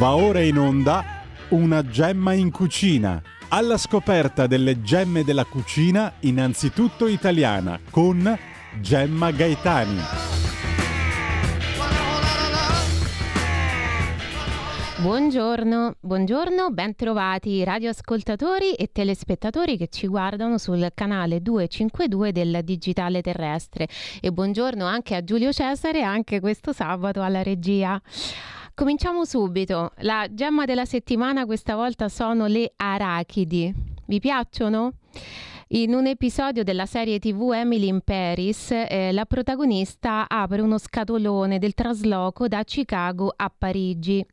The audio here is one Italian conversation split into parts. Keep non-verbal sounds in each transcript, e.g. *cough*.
Va ora in onda una gemma in cucina. Alla scoperta delle gemme della cucina, innanzitutto italiana, con Gemma Gaetani. Buongiorno, buongiorno, bentrovati radioascoltatori e telespettatori che ci guardano sul canale 252 del Digitale Terrestre e buongiorno anche a Giulio Cesare anche questo sabato alla regia. Cominciamo subito. La gemma della settimana questa volta sono le arachidi. Vi piacciono? In un episodio della serie TV Emily in Paris, eh, la protagonista apre uno scatolone del trasloco da Chicago a Parigi.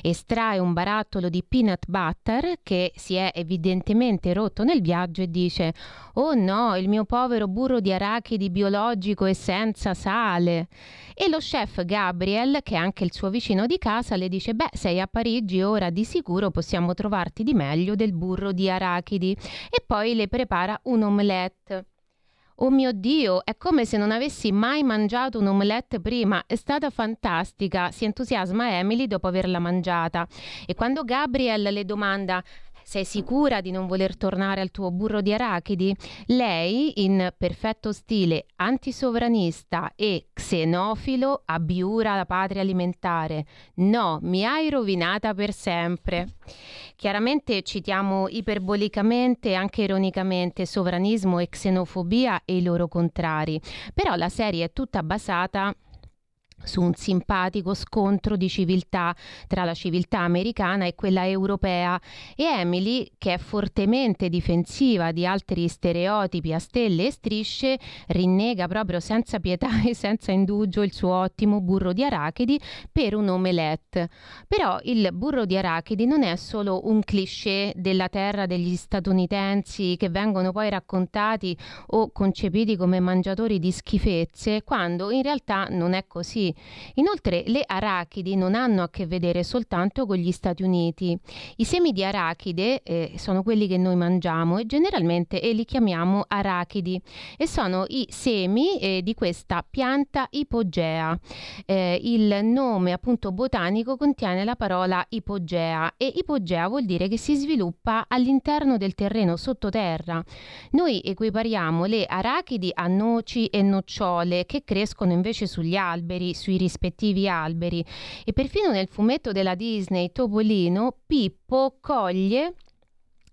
Estrae un barattolo di peanut butter che si è evidentemente rotto nel viaggio e dice: Oh no, il mio povero burro di arachidi biologico e senza sale. E lo chef Gabriel, che è anche il suo vicino di casa, le dice: Beh, sei a Parigi, ora di sicuro possiamo trovarti di meglio del burro di arachidi. E poi le prepara un omelette. Oh mio Dio, è come se non avessi mai mangiato un omelette prima. È stata fantastica, si entusiasma Emily dopo averla mangiata. E quando Gabriel le domanda sei sicura di non voler tornare al tuo burro di arachidi? Lei, in perfetto stile antisovranista e xenofilo, abbiura la patria alimentare. No, mi hai rovinata per sempre. Chiaramente citiamo iperbolicamente e anche ironicamente sovranismo e xenofobia e i loro contrari, però la serie è tutta basata su un simpatico scontro di civiltà tra la civiltà americana e quella europea e Emily, che è fortemente difensiva di altri stereotipi a stelle e strisce, rinnega proprio senza pietà *laughs* e senza indugio il suo ottimo burro di arachidi per un omelette. Però il burro di arachidi non è solo un cliché della terra degli statunitensi che vengono poi raccontati o concepiti come mangiatori di schifezze, quando in realtà non è così. Inoltre le arachidi non hanno a che vedere soltanto con gli Stati Uniti. I semi di arachide eh, sono quelli che noi mangiamo e generalmente eh, li chiamiamo arachidi e sono i semi eh, di questa pianta ipogea. Eh, il nome appunto botanico contiene la parola ipogea e ipogea vuol dire che si sviluppa all'interno del terreno sottoterra. Noi equipariamo le arachidi a noci e nocciole che crescono invece sugli alberi, sui rispettivi alberi e perfino nel fumetto della Disney Topolino Pippo coglie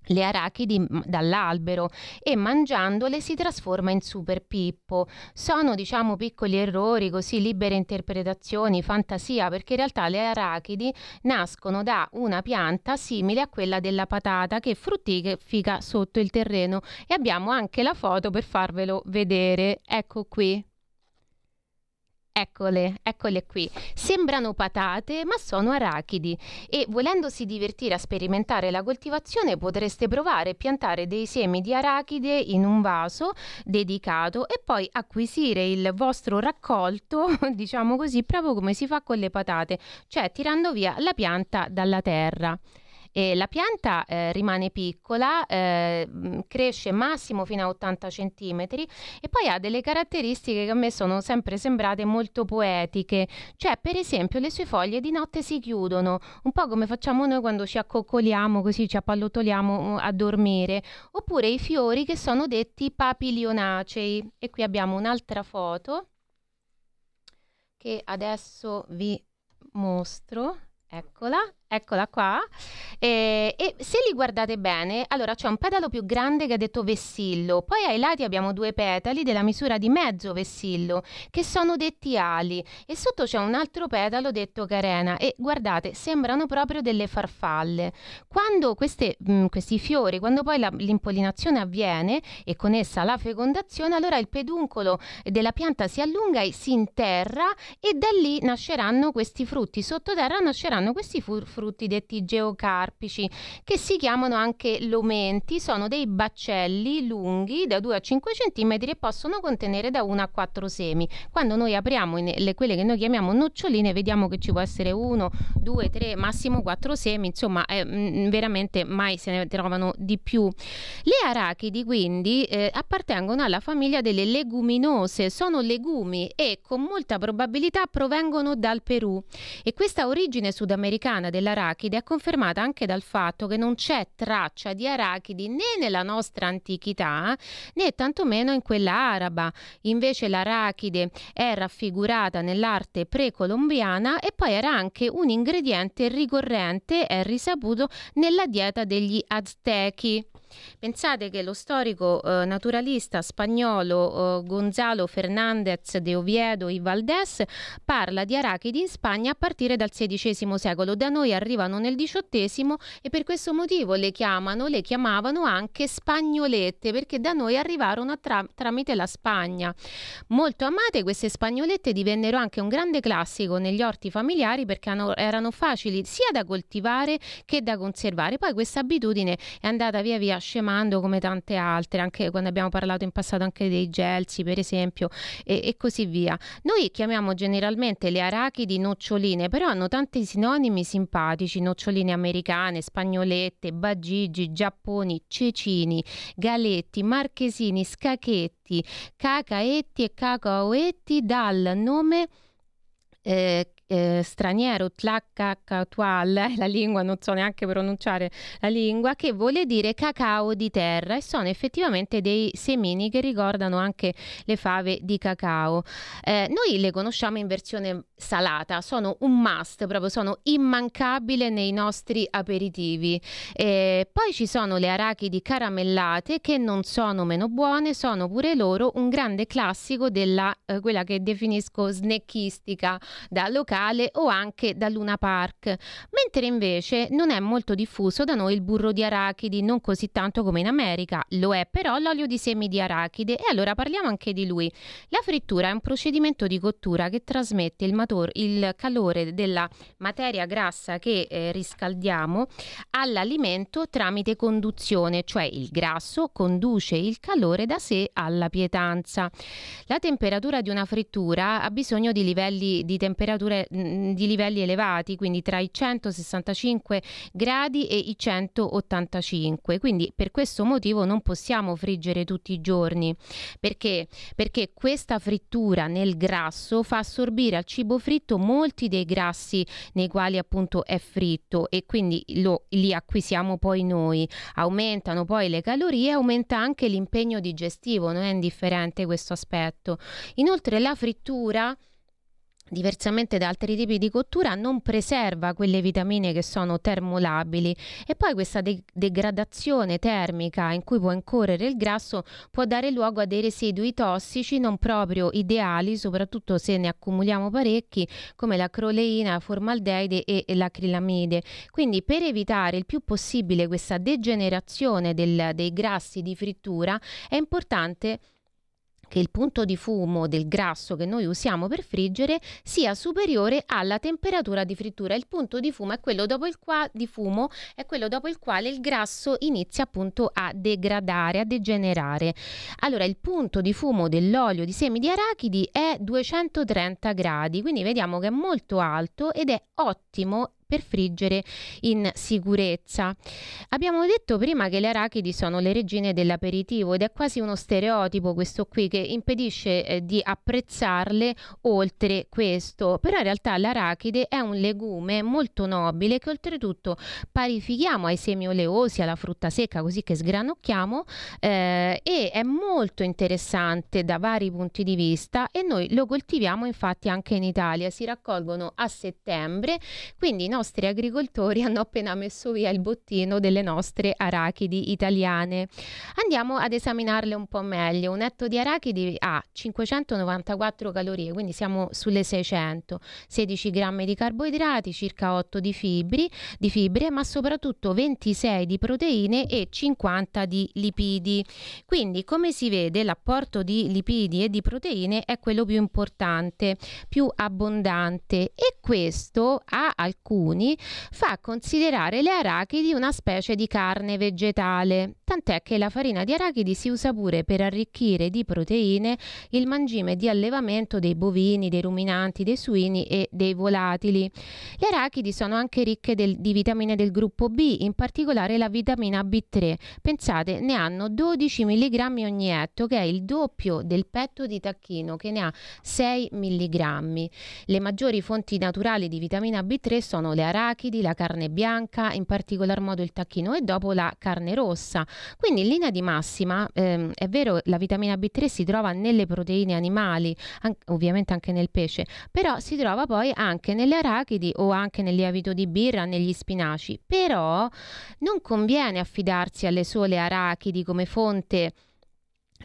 le arachidi dall'albero e mangiandole si trasforma in Super Pippo. Sono diciamo piccoli errori, così libere interpretazioni, fantasia, perché in realtà le arachidi nascono da una pianta simile a quella della patata che fruttifica sotto il terreno e abbiamo anche la foto per farvelo vedere. Ecco qui. Eccole, eccole qui. Sembrano patate, ma sono arachidi e volendosi divertire a sperimentare la coltivazione potreste provare a piantare dei semi di arachide in un vaso dedicato e poi acquisire il vostro raccolto, *laughs* diciamo così, proprio come si fa con le patate, cioè tirando via la pianta dalla terra. E la pianta eh, rimane piccola, eh, cresce massimo fino a 80 cm e poi ha delle caratteristiche che a me sono sempre sembrate molto poetiche, cioè per esempio le sue foglie di notte si chiudono, un po' come facciamo noi quando ci accoccoliamo così ci appallottoliamo mm, a dormire, oppure i fiori che sono detti papilionacei. E qui abbiamo un'altra foto che adesso vi mostro, eccola, Eccola qua. E, e, se li guardate bene, allora c'è un petalo più grande che ha detto vessillo, poi ai lati abbiamo due petali della misura di mezzo vessillo, che sono detti ali, e sotto c'è un altro petalo detto carena. E guardate, sembrano proprio delle farfalle. Quando queste, mh, mm, questi fiori, quando poi la, l'impollinazione avviene e con essa la fecondazione, allora il peduncolo della pianta si allunga e si interra, e da lì nasceranno questi frutti. Sottoterra nasceranno questi frutti frutti detti geocarpici, che si chiamano anche lomenti, sono dei baccelli lunghi da 2 a 5 cm e possono contenere da 1 a 4 semi. Quando noi apriamo le, quelle che noi chiamiamo noccioline, vediamo che ci può essere 1, 2, 3, massimo 4 semi, insomma, eh, veramente mai se ne trovano di più. Le arachidi quindi eh, appartengono alla famiglia delle leguminose, sono legumi e con molta probabilità provengono dal Perù e questa origine sudamericana delle dell'arachide è confermata anche dal fatto che non c'è traccia di arachidi né nella nostra antichità né tantomeno in quella araba. Invece l'arachide è raffigurata nell'arte precolombiana e poi era anche un ingrediente ricorrente e risaputo nella dieta degli aztechi. Pensate che lo storico eh, naturalista spagnolo eh, Gonzalo Fernández de Oviedo y Valdés parla di arachidi in Spagna a partire dal XVI secolo. Da noi arrivano nel XVIII e per questo motivo le chiamano, le chiamavano anche spagnolette perché da noi arrivarono tra- tramite la Spagna. Molto amate queste spagnolette divennero anche un grande classico negli orti familiari perché hanno, erano facili sia da coltivare che da conservare. Poi questa abitudine è andata via via scemando come tante altre, anche quando abbiamo parlato in passato anche dei gelsi, per esempio, e, e così via. Noi chiamiamo generalmente le arachidi noccioline, però hanno tanti sinonimi simpatici, noccioline americane, spagnolette, bagigi, giapponi, cecini, galetti, marchesini, scacchetti, cacaetti e cacaoetti dal nome eh, eh, straniero, tlakakatual, la lingua, non so neanche pronunciare la lingua, che vuole dire cacao di terra e sono effettivamente dei semini che ricordano anche le fave di cacao. Eh, noi le conosciamo in versione salata, sono un must, proprio sono immancabile nei nostri aperitivi. Eh, poi ci sono le arachidi caramellate che non sono meno buone, sono pure loro un grande classico della eh, quella che definisco snackistica da locale locale o anche da Luna Park, mentre invece non è molto diffuso da noi il burro di arachidi, non così tanto come in America, lo è però l'olio di semi di arachide e allora parliamo anche di lui. La frittura è un procedimento di cottura che trasmette il, mator- il calore della materia grassa che eh, riscaldiamo all'alimento tramite conduzione, cioè il grasso conduce il calore da sé alla pietanza. La temperatura di una frittura ha bisogno di livelli di di livelli elevati, quindi tra i 165 gradi e i 185. Quindi per questo motivo non possiamo friggere tutti i giorni. Perché? Perché questa frittura nel grasso fa assorbire al cibo fritto molti dei grassi nei quali appunto è fritto e quindi lo, li acquisiamo poi noi. Aumentano poi le calorie, aumenta anche l'impegno digestivo, non è indifferente questo aspetto. Inoltre la frittura diversamente da altri tipi di cottura, non preserva quelle vitamine che sono termolabili e poi questa de- degradazione termica in cui può incorrere il grasso può dare luogo a dei residui tossici non proprio ideali, soprattutto se ne accumuliamo parecchi, come la croleina, la formaldeide e, l'acrilamide. Quindi per evitare il più possibile questa degenerazione del, dei grassi di frittura è importante che il punto di fumo del grasso che noi usiamo per friggere sia superiore alla temperatura di frittura. Il punto di fumo è quello dopo il, qua, fumo è quello dopo il quale il grasso inizia appunto a degradare, a degenerare. Allora il punto di fumo dell'olio di semi di arachidi è 230 gradi, quindi vediamo che è molto alto ed è ottimo per friggere in sicurezza. Abbiamo detto prima che le arachidi sono le regine dell'aperitivo ed è quasi uno stereotipo questo qui che impedisce eh, di apprezzarle oltre questo, però in realtà l'arachide è un legume molto nobile che oltretutto parifichiamo ai semi oleosi, alla frutta secca così che sgranocchiamo eh, e è molto interessante da vari punti di vista e noi lo coltiviamo infatti anche in Italia, si raccolgono a settembre, quindi nostri agricoltori hanno appena messo via il bottino delle nostre arachidi italiane. Andiamo ad esaminarle un po' meglio. Un etto di arachidi ha 594 calorie, quindi siamo sulle 600, 16 grammi di carboidrati, circa 8 di, fibri, di fibre, ma soprattutto 26 di proteine e 50 di lipidi. Quindi, come si vede, l'apporto di lipidi e di proteine è quello più importante, più abbondante e questo ha alcuni alcuni fa considerare le arachidi una specie di carne vegetale tant'è che la farina di arachidi si usa pure per arricchire di proteine il mangime di allevamento dei bovini, dei ruminanti, dei suini e dei volatili. Le arachidi sono anche ricche del, di vitamine del gruppo B, in particolare la vitamina B3. Pensate, ne hanno 12 mg ogni etto, che è il doppio del petto di tacchino, che ne ha 6 mg. Le maggiori fonti naturali di vitamina B3 sono le arachidi, la carne bianca, in particolar modo il tacchino e dopo la carne rossa. Quindi in linea di massima ehm, è vero la vitamina B3 si trova nelle proteine animali, an- ovviamente anche nel pesce, però si trova poi anche nelle arachidi o anche nel lievito di birra, negli spinaci. Però non conviene affidarsi alle sole arachidi come fonte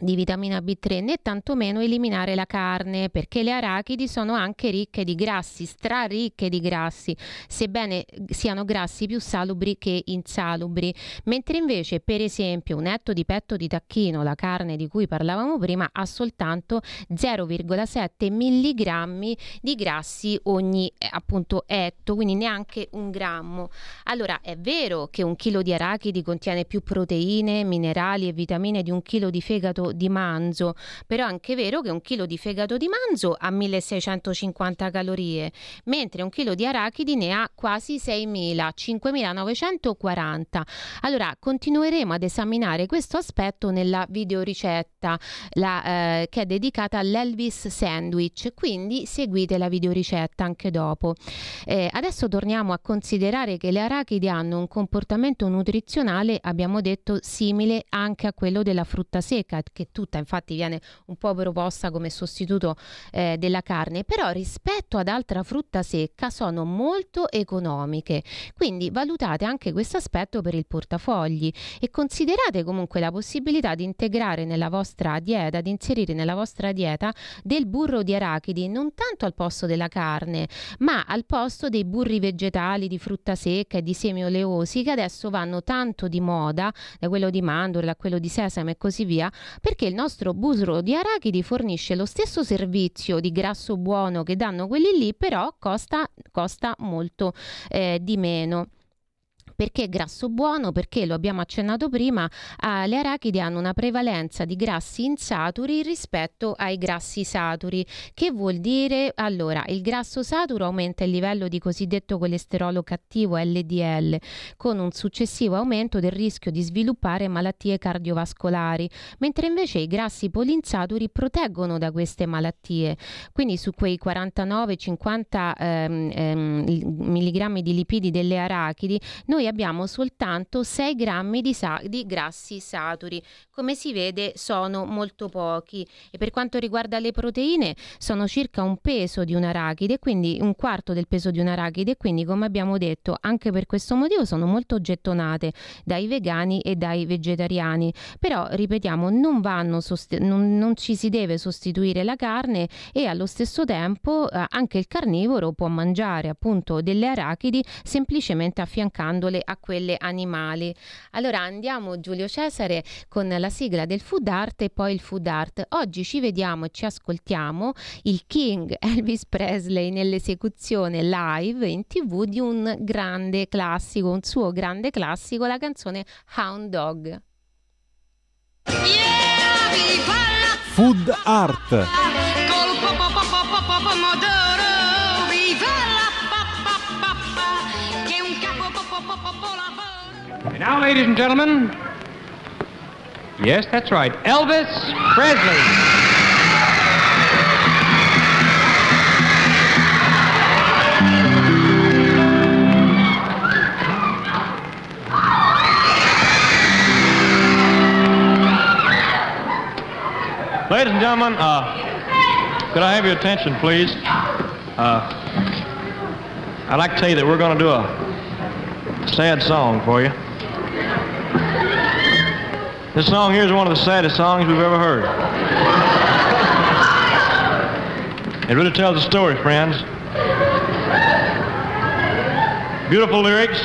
di vitamina B3 né tantomeno eliminare la carne perché le arachidi sono anche ricche di grassi, straricche di grassi, sebbene siano grassi più salubri che insalubri, mentre invece per esempio un etto di petto di tacchino, la carne di cui parlavamo prima, ha soltanto 0,7 mg di grassi ogni eh, appunto etto, quindi neanche un grammo. Allora è vero che un chilo di arachidi contiene più proteine, minerali e vitamine di un chilo di fegato di manzo, però è anche vero che un chilo di fegato di manzo ha 1650 calorie, mentre un chilo di arachidi ne ha quasi 6000, 5940. Allora continueremo ad esaminare questo aspetto nella videoricetta la, eh, che è dedicata all'Elvis Sandwich, quindi seguite la videoricetta anche dopo. Eh, adesso torniamo a considerare che le arachidi hanno un comportamento nutrizionale, abbiamo detto, simile anche a quello della frutta secca, che tutta infatti viene un po' proposta come sostituto eh, della carne, però rispetto ad altra frutta secca sono molto economiche. Quindi valutate anche questo aspetto per il portafogli e considerate comunque la possibilità di integrare nella vostra dieta, di inserire nella vostra dieta del burro di arachidi non tanto al posto della carne, ma al posto dei burri vegetali di frutta secca e di semi oleosi che adesso vanno tanto di moda, da quello di mandorla a quello di sesame e così via, perché il nostro burro di arachidi fornisce lo stesso servizio di grasso buono che danno quelli lì, però costa, costa molto eh, di meno. Perché grasso buono? Perché lo abbiamo accennato prima, eh, le arachidi hanno una prevalenza di grassi insaturi rispetto ai grassi saturi. Che vuol dire? Allora, il grasso saturo aumenta il livello di cosiddetto colesterolo cattivo LDL, con un successivo aumento del rischio di sviluppare malattie cardiovascolari, mentre invece i grassi polinsaturi proteggono da queste malattie. Quindi su quei 49-50 ehm, ehm, milligrammi di lipidi delle arachidi, noi abbiamo soltanto 6 grammi di, sa- di grassi saturi. Come si vede sono molto pochi e per quanto riguarda le proteine sono circa un peso di un arachide, quindi un quarto del peso di un arachide, quindi come abbiamo detto anche per questo motivo sono molto gettonate dai vegani e dai vegetariani. Però ripetiamo non, sost- non, non ci si deve sostituire la carne e allo stesso tempo eh, anche il carnivoro può mangiare appunto delle arachidi semplicemente affiancandole a quelle animali. Allora andiamo Giulio Cesare con la sigla del food art e poi il food art. Oggi ci vediamo e ci ascoltiamo il King Elvis Presley nell'esecuzione live in tv di un grande classico, un suo grande classico, la canzone Hound Dog. Food art. And now, ladies and gentlemen, yes, that's right, Elvis Presley. Ladies and gentlemen, uh, could I have your attention, please? Uh, I'd like to tell you that we're going to do a sad song for you. This song here is one of the saddest songs we've ever heard. It really tells a story, friends. Beautiful lyrics.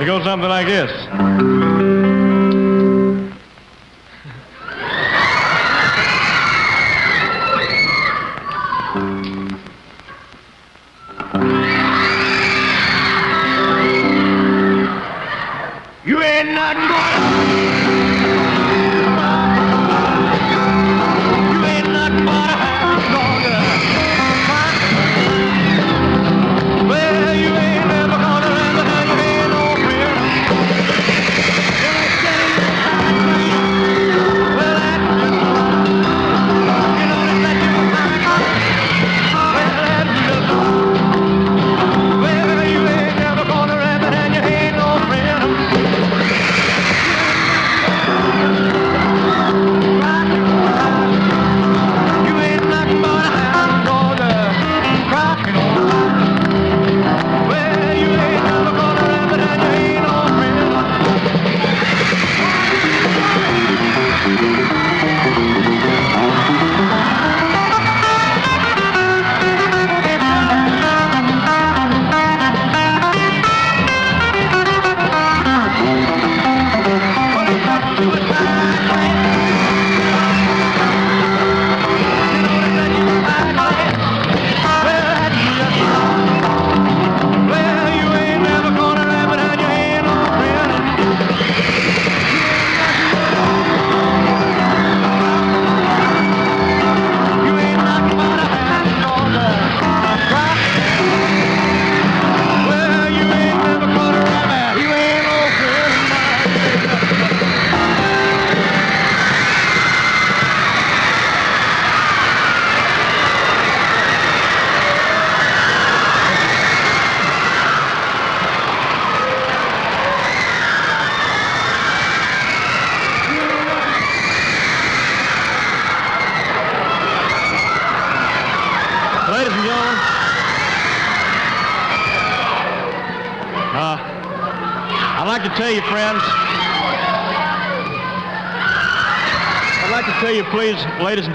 It goes something like this.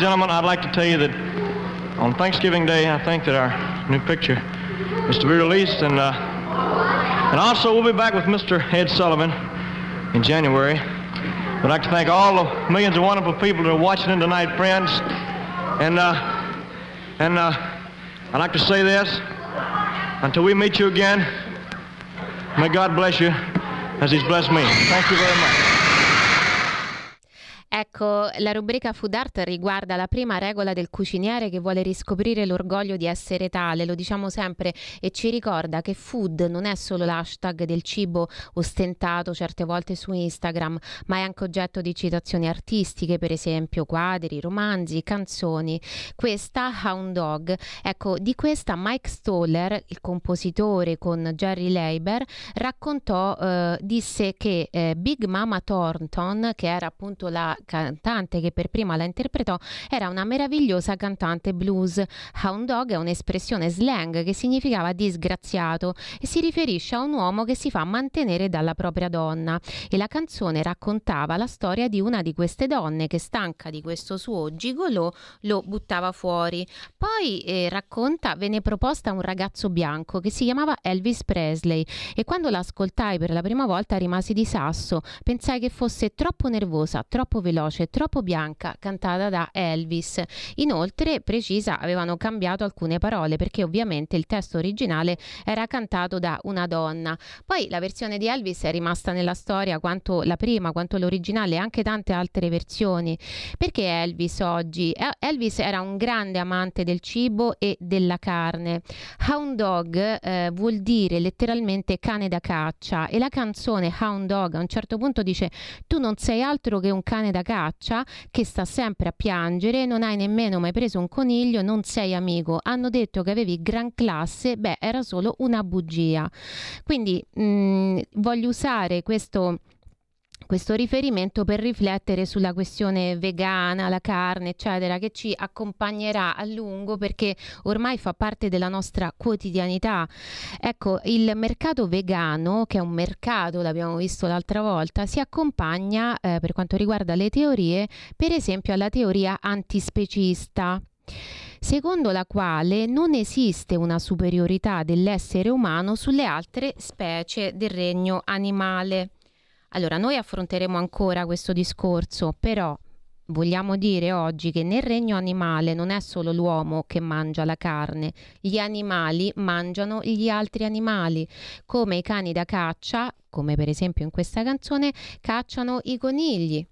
Gentlemen, I'd like to tell you that on Thanksgiving Day, I think that our new picture is to be released, and uh, and also we'll be back with Mr. Ed Sullivan in January. I'd like to thank all the millions of wonderful people that are watching in tonight, friends, and uh, and uh, I'd like to say this: until we meet you again, may God bless you as He's blessed me. Thank you very much. La rubrica Food Art riguarda la prima regola del cuciniere che vuole riscoprire l'orgoglio di essere tale, lo diciamo sempre, e ci ricorda che food non è solo l'hashtag del cibo ostentato certe volte su Instagram, ma è anche oggetto di citazioni artistiche, per esempio quadri, romanzi, canzoni. Questa Hound Dog, ecco, di questa Mike Stoller, il compositore con Jerry Leiber, raccontò, eh, disse che eh, Big Mama Thornton, che era appunto la cantante che per prima la interpretò era una meravigliosa cantante blues. Hound dog è un'espressione slang che significava disgraziato e si riferisce a un uomo che si fa mantenere dalla propria donna. E la canzone raccontava la storia di una di queste donne che stanca di questo suo gigolò lo buttava fuori. Poi eh, racconta venne proposta un ragazzo bianco che si chiamava Elvis Presley e quando l'ascoltai per la prima volta rimasi di sasso. Pensai che fosse troppo nervosa, troppo veloce veloce, troppo bianca, cantata da Elvis. Inoltre, precisa, avevano cambiato alcune parole perché ovviamente il testo originale era cantato da una donna. Poi la versione di Elvis è rimasta nella storia quanto la prima, quanto l'originale e anche tante altre versioni. Perché Elvis oggi? Elvis era un grande amante del cibo e della carne. Hound Dog eh, vuol dire letteralmente cane da caccia e la canzone Hound Dog a un certo punto dice tu non sei altro che un cane da caccia che sta sempre a piangere, non hai nemmeno mai preso un coniglio, non sei amico. Hanno detto che avevi gran classe, beh, era solo una bugia. Quindi mh, mm, voglio usare questo questo riferimento per riflettere sulla questione vegana, la carne, eccetera, che ci accompagnerà a lungo perché ormai fa parte della nostra quotidianità. Ecco, il mercato vegano, che è un mercato, l'abbiamo visto l'altra volta, si accompagna eh, per quanto riguarda le teorie, per esempio alla teoria antispecista secondo la quale non esiste una superiorità dell'essere umano sulle altre specie del regno animale. Allora, noi affronteremo ancora questo discorso, però vogliamo dire oggi che nel regno animale non è solo l'uomo che mangia la carne, gli animali mangiano gli altri animali, come i cani da caccia, come per esempio in questa canzone, cacciano i conigli.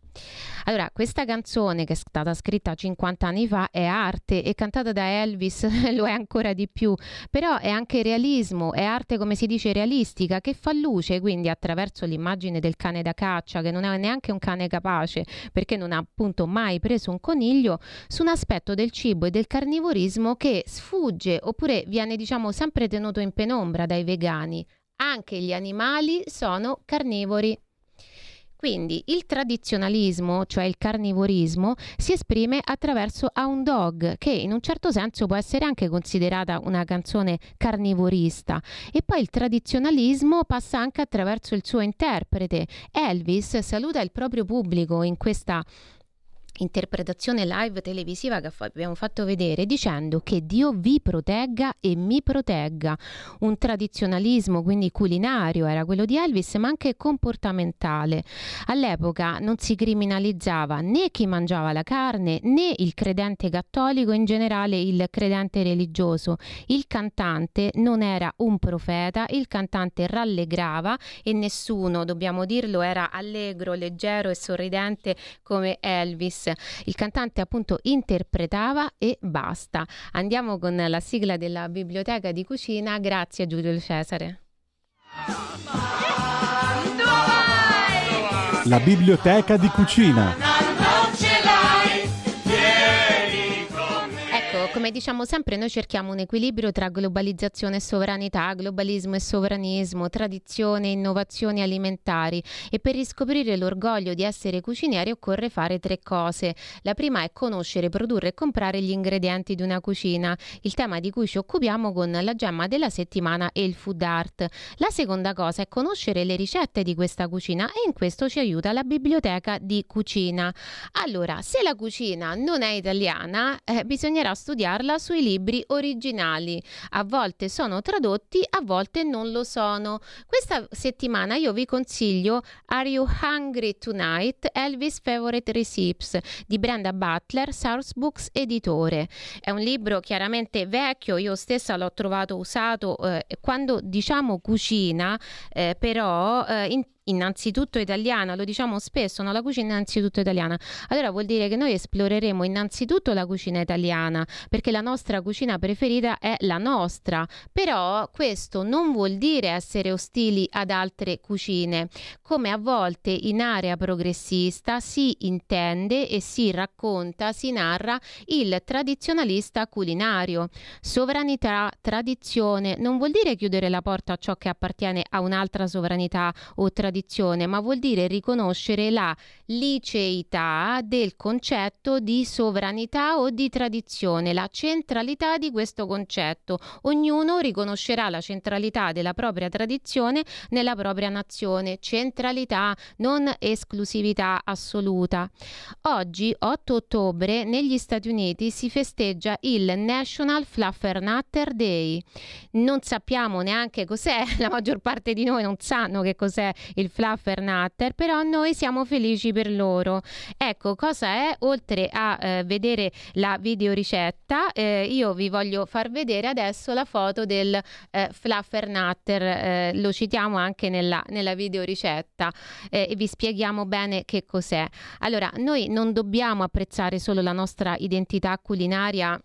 Allora, questa canzone che è stata scritta 50 anni fa è arte e cantata da Elvis *laughs* lo è ancora di più, però è anche realismo, è arte come si dice realistica che fa luce quindi attraverso l'immagine del cane da caccia che non è neanche un cane capace perché non ha appunto mai preso un coniglio su un aspetto del cibo e del carnivorismo che sfugge oppure viene diciamo sempre tenuto in penombra dai vegani. Anche gli animali sono carnivori. Quindi il tradizionalismo, cioè il carnivorismo, si esprime attraverso Hound Dog, che in un certo senso può essere anche considerata una canzone carnivorista. E poi il tradizionalismo passa anche attraverso il suo interprete. Elvis saluta il proprio pubblico in questa interpretazione live televisiva che abbiamo fatto vedere dicendo che Dio vi protegga e mi protegga. Un tradizionalismo quindi culinario era quello di Elvis ma anche comportamentale. All'epoca non si criminalizzava né chi mangiava la carne né il credente cattolico in generale il credente religioso. Il cantante non era un profeta, il cantante rallegrava e nessuno, dobbiamo dirlo, era allegro, leggero e sorridente come Elvis. Il cantante appunto interpretava e basta. Andiamo con la sigla della biblioteca di cucina. Grazie a Giulio Cesare. La biblioteca di cucina. Come diciamo sempre, noi cerchiamo un equilibrio tra globalizzazione e sovranità, globalismo e sovranismo, tradizione e innovazioni alimentari e per riscoprire l'orgoglio di essere cucinieri occorre fare tre cose. La prima è conoscere, produrre e comprare gli ingredienti di una cucina, il tema di cui ci occupiamo con la gemma della settimana e il food art. La seconda cosa è conoscere le ricette di questa cucina e in questo ci aiuta la biblioteca di cucina. Allora, se la cucina non è italiana, eh, bisognerà studiarla sui libri originali. A volte sono tradotti, a volte non lo sono. Questa settimana io vi consiglio Are You Hungry Tonight? Elvis Favorite Recipes di Brenda Butler, Source Books editore. È un libro chiaramente vecchio, io stessa l'ho trovato usato eh, quando diciamo cucina, eh, però eh, in innanzitutto italiana, lo diciamo spesso, no? la cucina innanzitutto italiana. Allora vuol dire che noi esploreremo innanzitutto la cucina italiana, perché la nostra cucina preferita è la nostra, però questo non vuol dire essere ostili ad altre cucine, come a volte in area progressista si intende e si racconta, si narra il tradizionalista culinario. Sovranità, tradizione non vuol dire chiudere la porta a ciò che appartiene a un'altra sovranità o tradizione tradizione, ma vuol dire riconoscere la liceità del concetto di sovranità o di tradizione, la centralità di questo concetto. Ognuno riconoscerà la centralità della propria tradizione nella propria nazione, centralità, non esclusività assoluta. Oggi, 8 ottobre, negli Stati Uniti si festeggia il National Fluffernutter Day. Non sappiamo neanche cos'è, *laughs* la maggior parte di noi non sanno che cos'è il il fluffer natter, però noi siamo felici per loro. Ecco, cosa è? Oltre a eh, vedere la videoricetta, eh, io vi voglio far vedere adesso la foto del eh, fluffer natter, eh, lo citiamo anche nella, nella videoricetta eh, e vi spieghiamo bene che cos'è. Allora, noi non dobbiamo apprezzare solo la nostra identità culinaria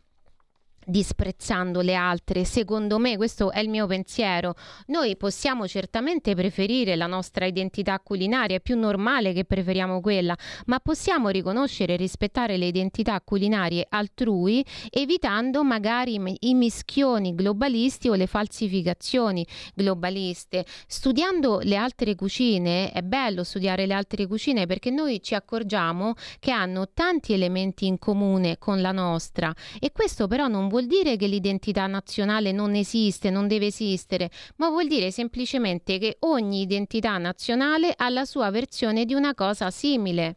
disprezzando le altre. Secondo me, questo è il mio pensiero. Noi possiamo certamente preferire la nostra identità culinaria, è più normale che preferiamo quella, ma possiamo riconoscere e rispettare le identità culinarie altrui, evitando magari i mischioni globalisti o le falsificazioni globaliste. Studiando le altre cucine, è bello studiare le altre cucine perché noi ci accorgiamo che hanno tanti elementi in comune con la nostra e questo però non vuol dire che l'identità nazionale non esiste, non deve esistere, ma vuol dire semplicemente che ogni identità nazionale ha la sua versione di una cosa simile.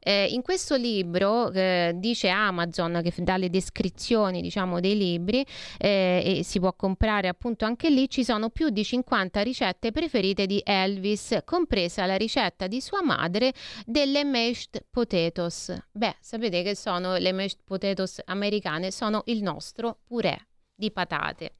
Eh, in questo libro eh, dice Amazon che dà le descrizioni diciamo, dei libri eh, e si può comprare appunto anche lì ci sono più di 50 ricette preferite di Elvis compresa la ricetta di sua madre delle mashed potatoes. Beh sapete che sono le mashed potatoes americane sono il nostro purè di patate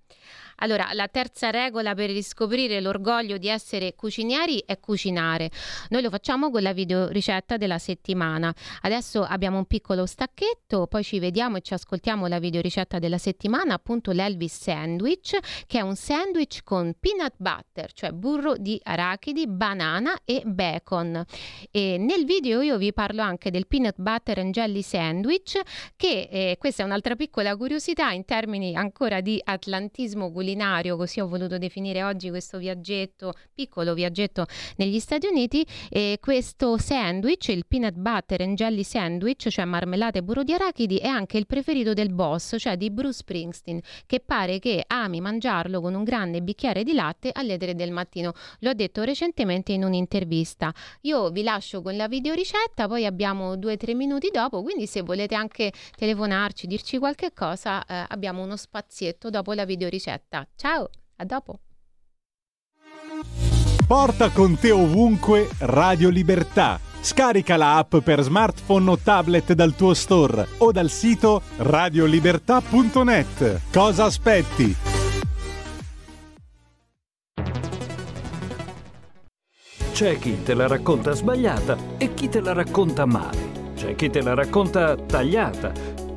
allora, la terza regola per riscoprire l'orgoglio di essere cucinieri è cucinare. Noi lo facciamo con la videoricetta della settimana. Adesso abbiamo un piccolo stacchetto, poi ci vediamo e ci ascoltiamo la videoricetta della settimana, appunto l'Elvis Sandwich, che è un sandwich con peanut butter, cioè burro di arachidi, banana e bacon. E nel video io vi parlo anche del peanut butter and jelly sandwich, che eh, questa è un'altra piccola curiosità in termini ancora di atlantismo culinario culinario, così ho voluto definire oggi questo viaggetto, piccolo viaggetto negli Stati Uniti, e questo sandwich, il peanut butter and jelly sandwich, cioè marmellata e burro di arachidi, è anche il preferito del boss, cioè di Bruce Springsteen, che pare che ami mangiarlo con un grande bicchiere di latte alle 3 del mattino. L'ho detto recentemente in un'intervista. Io vi lascio con la videoricetta, poi abbiamo due o tre minuti dopo, quindi se volete anche telefonarci, dirci qualche cosa, eh, abbiamo uno spazietto dopo la videoricetta. Ciao, a dopo. Porta con te ovunque Radio Libertà. Scarica la app per smartphone o tablet dal tuo store o dal sito radiolibertà.net. Cosa aspetti? C'è chi te la racconta sbagliata e chi te la racconta male. C'è chi te la racconta tagliata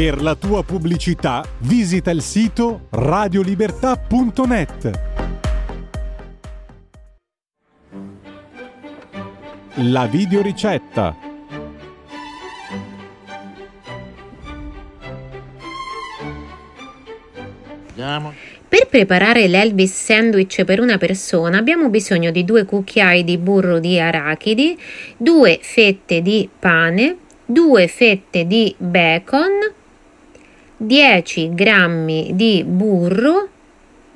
Per la tua pubblicità visita il sito radiolibertà.net. La videoricetta. Andiamo. Per preparare l'Elvis sandwich per una persona abbiamo bisogno di due cucchiai di burro di arachidi, due fette di pane, due fette di bacon, 10 g di burro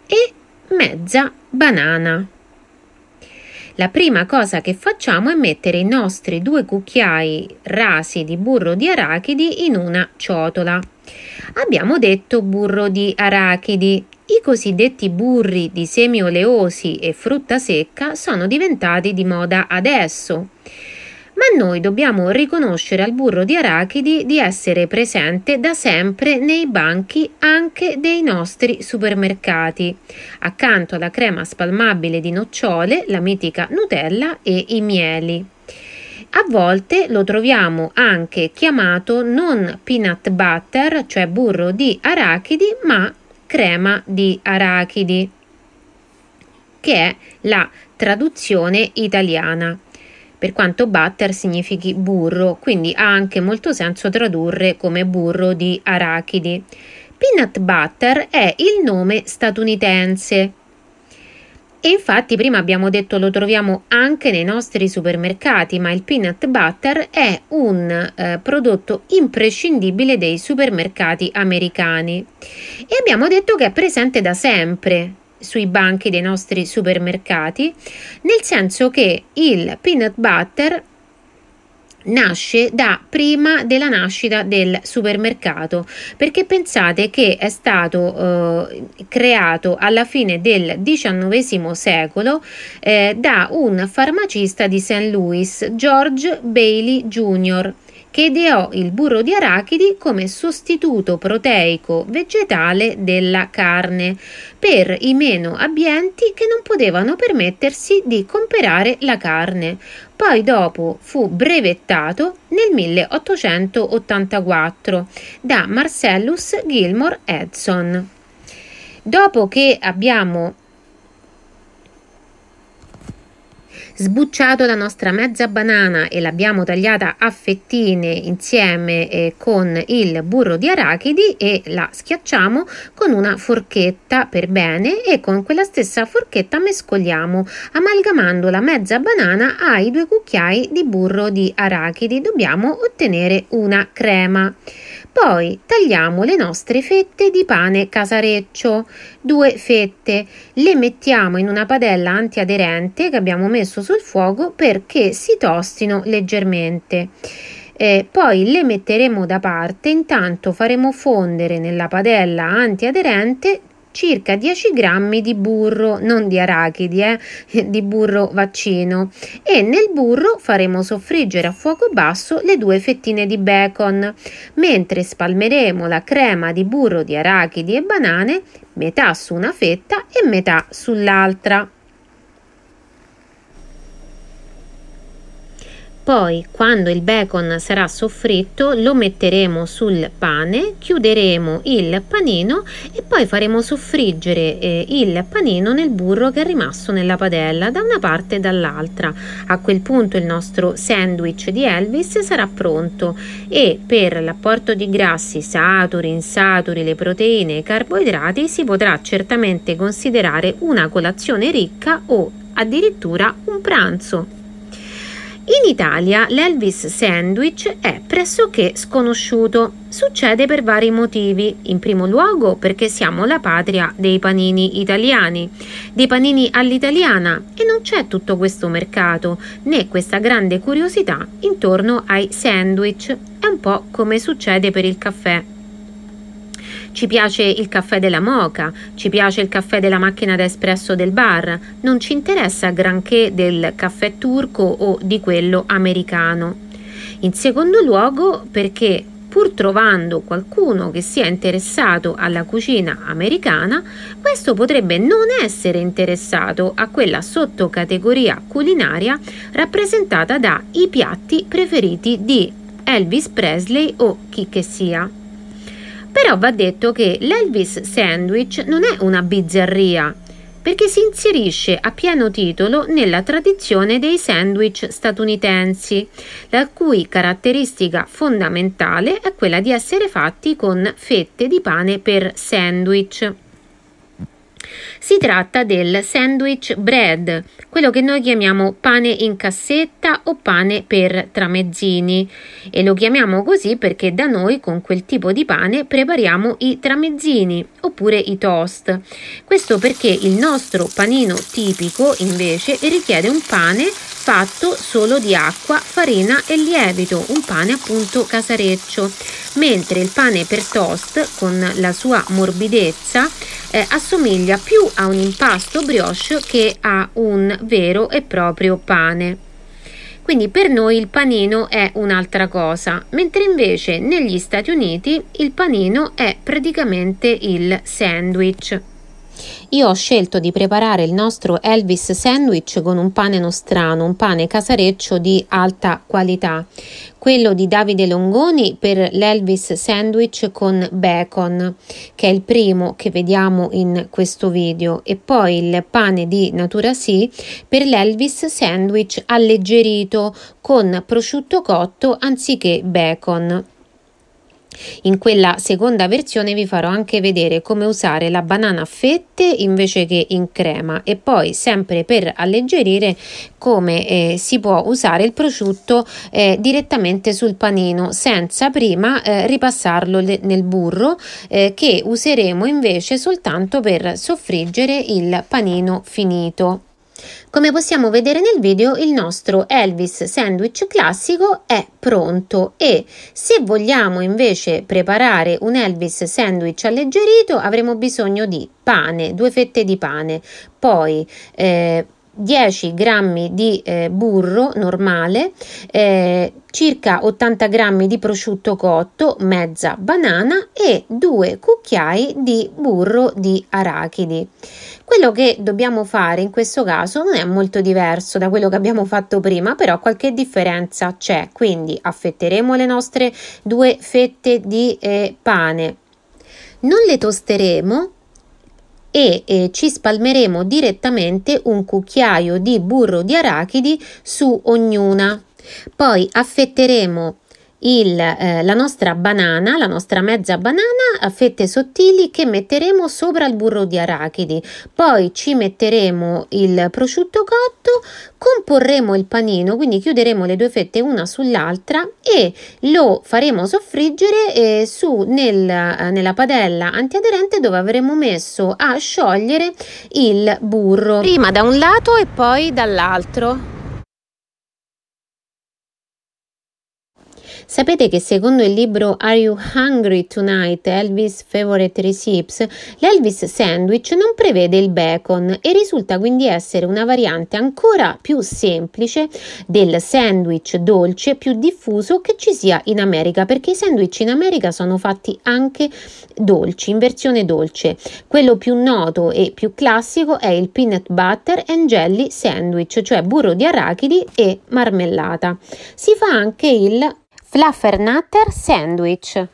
e mezza banana. La prima cosa che facciamo è mettere i nostri due cucchiai rasi di burro di arachidi in una ciotola. Abbiamo detto burro di arachidi. I cosiddetti burri di semi oleosi e frutta secca sono diventati di moda adesso ma noi dobbiamo riconoscere al burro di arachidi di essere presente da sempre nei banchi anche dei nostri supermercati, accanto alla crema spalmabile di nocciole, la mitica Nutella e i mieli. A volte lo troviamo anche chiamato non peanut butter, cioè burro di arachidi, ma crema di arachidi, che è la traduzione italiana per quanto butter significhi burro, quindi ha anche molto senso tradurre come burro di arachidi. Peanut butter è il nome statunitense. E infatti prima abbiamo detto lo troviamo anche nei nostri supermercati, ma il peanut butter è un eh, prodotto imprescindibile dei supermercati americani. E abbiamo detto che è presente da sempre, sui banchi dei nostri supermercati, nel senso che il peanut butter nasce da prima della nascita del supermercato perché pensate che è stato eh, creato alla fine del XIX secolo eh, da un farmacista di St. Louis George Bailey Jr che ideò il burro di arachidi come sostituto proteico vegetale della carne per i meno abbienti che non potevano permettersi di comprare la carne. Poi dopo fu brevettato nel 1884 da Marcellus Gilmore Edson. Dopo che abbiamo sbucciato la nostra mezza banana e l'abbiamo tagliata a fettine insieme eh, con il burro di arachidi e la schiacciamo con una forchetta per bene e con quella stessa forchetta mescoliamo amalgamando la mezza banana ai due cucchiai di burro di arachidi. Dobbiamo ottenere una crema poi tagliamo le nostre fette di pane casareccio, due fette, le mettiamo in una padella antiaderente che abbiamo messo sul fuoco perché si tostino leggermente. Eh, poi le metteremo da parte, intanto faremo fondere nella padella antiaderente circa 10 grammi di burro, non di arachidi, eh, *laughs* di burro vaccino e nel burro faremo soffriggere a fuoco basso le due fettine di bacon, mentre spalmeremo la crema di burro di arachidi e banane metà su una fetta e metà sull'altra. Poi, quando il bacon sarà soffritto, lo metteremo sul pane, chiuderemo il panino e poi faremo soffriggere eh, il panino nel burro che è rimasto nella padella da una parte e dall'altra. A quel punto il nostro sandwich di Elvis sarà pronto e per l'apporto di grassi saturi, insaturi, le proteine e i carboidrati si potrà certamente considerare una colazione ricca o addirittura un pranzo. In Italia l'Elvis sandwich è pressoché sconosciuto. Succede per vari motivi. In primo luogo perché siamo la patria dei panini italiani, dei panini all'italiana e non c'è tutto questo mercato né questa grande curiosità intorno ai sandwich. È un po' come succede per il caffè. Ci piace il caffè della moca, ci piace il caffè della macchina da espresso del bar, non ci interessa granché del caffè turco o di quello americano. In secondo luogo perché pur trovando qualcuno che sia interessato alla cucina americana, questo potrebbe non essere interessato a quella sottocategoria culinaria rappresentata da i piatti preferiti di Elvis Presley o chi che sia. Però va detto che l'Elvis Sandwich non è una bizzarria, perché si inserisce a pieno titolo nella tradizione dei sandwich statunitensi, la cui caratteristica fondamentale è quella di essere fatti con fette di pane per sandwich. Si tratta del sandwich bread, quello che noi chiamiamo pane in cassetta o pane per tramezzini e lo chiamiamo così perché da noi con quel tipo di pane prepariamo i tramezzini oppure i toast. Questo perché il nostro panino tipico invece richiede un pane fatto solo di acqua, farina e lievito, un pane appunto casareccio, mentre il pane per toast con la sua morbidezza eh, assomiglia più a un impasto brioche che a un vero e proprio pane. Quindi per noi il panino è un'altra cosa, mentre invece negli Stati Uniti il panino è praticamente il sandwich. Io ho scelto di preparare il nostro Elvis sandwich con un pane nostrano, un pane casareccio di alta qualità. Quello di Davide Longoni per l'Elvis sandwich con bacon, che è il primo che vediamo in questo video, e poi il pane di Natura Sì per l'Elvis sandwich alleggerito con prosciutto cotto anziché bacon. In quella seconda versione vi farò anche vedere come usare la banana a fette invece che in crema e poi sempre per alleggerire come eh, si può usare il prosciutto eh, direttamente sul panino senza prima eh, ripassarlo le, nel burro eh, che useremo invece soltanto per soffriggere il panino finito. Come possiamo vedere nel video il nostro Elvis sandwich classico è pronto e se vogliamo invece preparare un Elvis sandwich alleggerito avremo bisogno di pane, due fette di pane, poi eh, 10 grammi di eh, burro normale, eh, circa 80 grammi di prosciutto cotto, mezza banana e due cucchiai di burro di arachidi. Quello che dobbiamo fare in questo caso non è molto diverso da quello che abbiamo fatto prima, però qualche differenza c'è. Quindi affetteremo le nostre due fette di eh, pane, non le tosteremo e eh, ci spalmeremo direttamente un cucchiaio di burro di arachidi su ognuna. Poi affetteremo il, eh, la nostra banana, la nostra mezza banana a fette sottili che metteremo sopra il burro di arachidi. Poi ci metteremo il prosciutto cotto, comporremo il panino, quindi chiuderemo le due fette una sull'altra e lo faremo soffriggere eh, su nel, eh, nella padella antiaderente dove avremo messo a sciogliere il burro. Prima da un lato e poi dall'altro. Sapete che secondo il libro Are You Hungry Tonight? Elvis Favorite Recipes, l'Elvis Sandwich non prevede il bacon e risulta quindi essere una variante ancora più semplice del sandwich dolce più diffuso che ci sia in America, perché i sandwich in America sono fatti anche dolci, in versione dolce. Quello più noto e più classico è il peanut butter and jelly sandwich, cioè burro di arachidi e marmellata. Si fa anche il Fluffernutter Sandwich.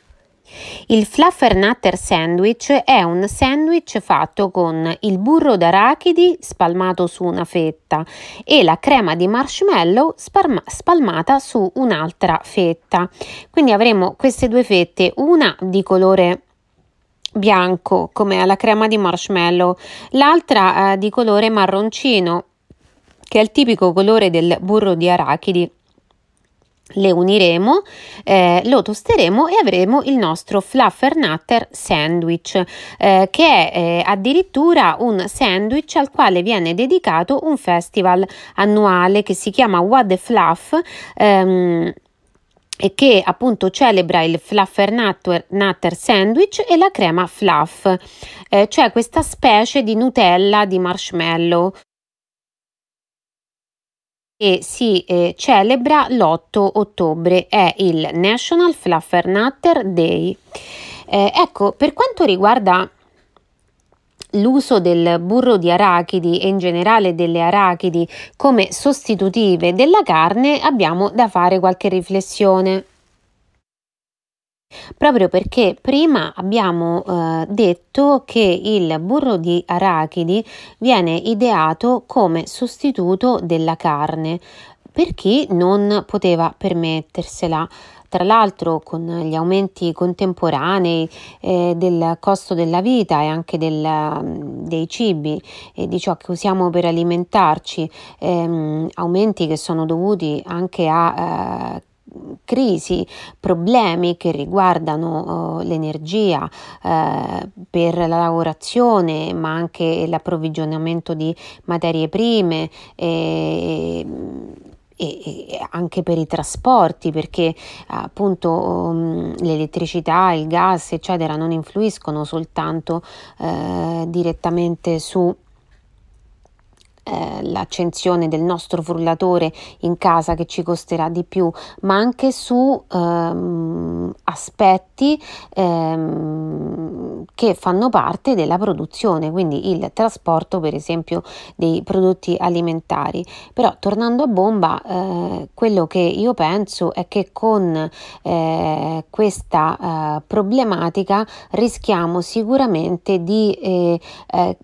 Il Fluffernutter Sandwich è un sandwich fatto con il burro d'arachidi spalmato su una fetta e la crema di marshmallow spalma- spalmata su un'altra fetta. Quindi avremo queste due fette, una di colore bianco come la crema di marshmallow, l'altra eh, di colore marroncino che è il tipico colore del burro di arachidi le uniremo, eh, lo tosteremo e avremo il nostro fluffernutter sandwich, eh, che è eh, addirittura un sandwich al quale viene dedicato un festival annuale che si chiama What the Fluff. Ehm, e che appunto celebra il fluffernutter sandwich e la crema fluff, cioè questa specie di Nutella di marshmallow e si eh, celebra l'8 ottobre, è il National Fluffernutter Day. Eh, ecco, per quanto riguarda l'uso del burro di arachidi e in generale delle arachidi come sostitutive della carne, abbiamo da fare qualche riflessione. Proprio perché prima abbiamo eh, detto che il burro di arachidi viene ideato come sostituto della carne per chi non poteva permettersela. Tra l'altro con gli aumenti contemporanei eh, del costo della vita e anche del, dei cibi e di ciò che usiamo per alimentarci, ehm, aumenti che sono dovuti anche a eh, crisi, problemi che riguardano uh, l'energia uh, per la lavorazione, ma anche l'approvvigionamento di materie prime. E, e, anche per i trasporti perché appunto um, l'elettricità, il gas eccetera non influiscono soltanto eh, direttamente su l'accensione del nostro frullatore in casa che ci costerà di più, ma anche su ehm, aspetti ehm, che fanno parte della produzione, quindi il trasporto per esempio dei prodotti alimentari. Però tornando a bomba, eh, quello che io penso è che con eh, questa eh, problematica rischiamo sicuramente di eh, eh,